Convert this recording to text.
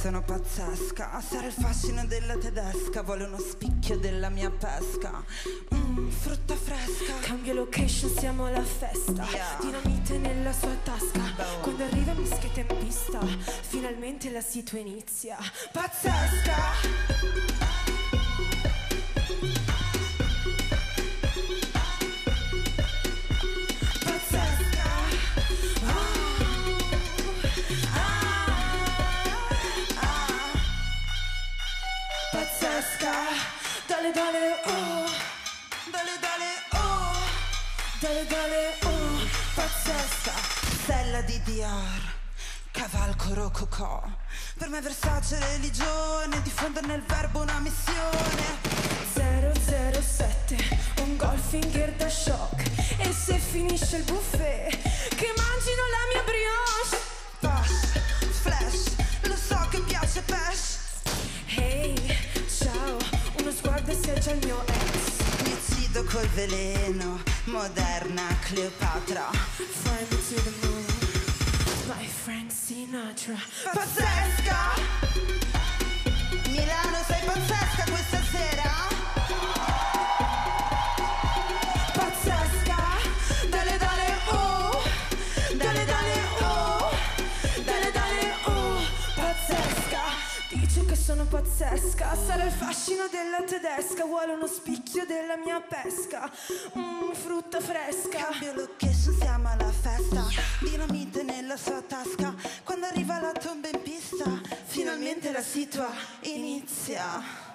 sono pazzesca. Sarà il fascino della tedesca Vuole uno spicchio della mia pesca. Mm, Frutta fresca. Cambio location, siamo alla festa. Yeah. Dinamite nella sua tasca. Boom. Quando arriva mi schietta in pista. Finalmente la situa inizia. Pazzesca Pazzesca Dale dale oh. Dale dale oh. Dale dale oh. Pazzesca. Stella di Dior Cavalco rococò Per me Versace religione Diffondere nel verbo una missione. 007 Un Goldfinger da shock. E se finisce il buffet Che mangino la mia brioche già il mio ex. Mi uccido col veleno. Moderna Cleopatra. Fly me to the moon. My Frank Sinatra. Pazzesca sono pazzesca. Sarà il fascino della tedesca Vuole uno spicchio della mia pesca. Mmm, frutta fresca. Cambio location siamo alla festa. Dinamite nella sua tasca. Quando arriva la tomba in pista Finalmente la situa inizia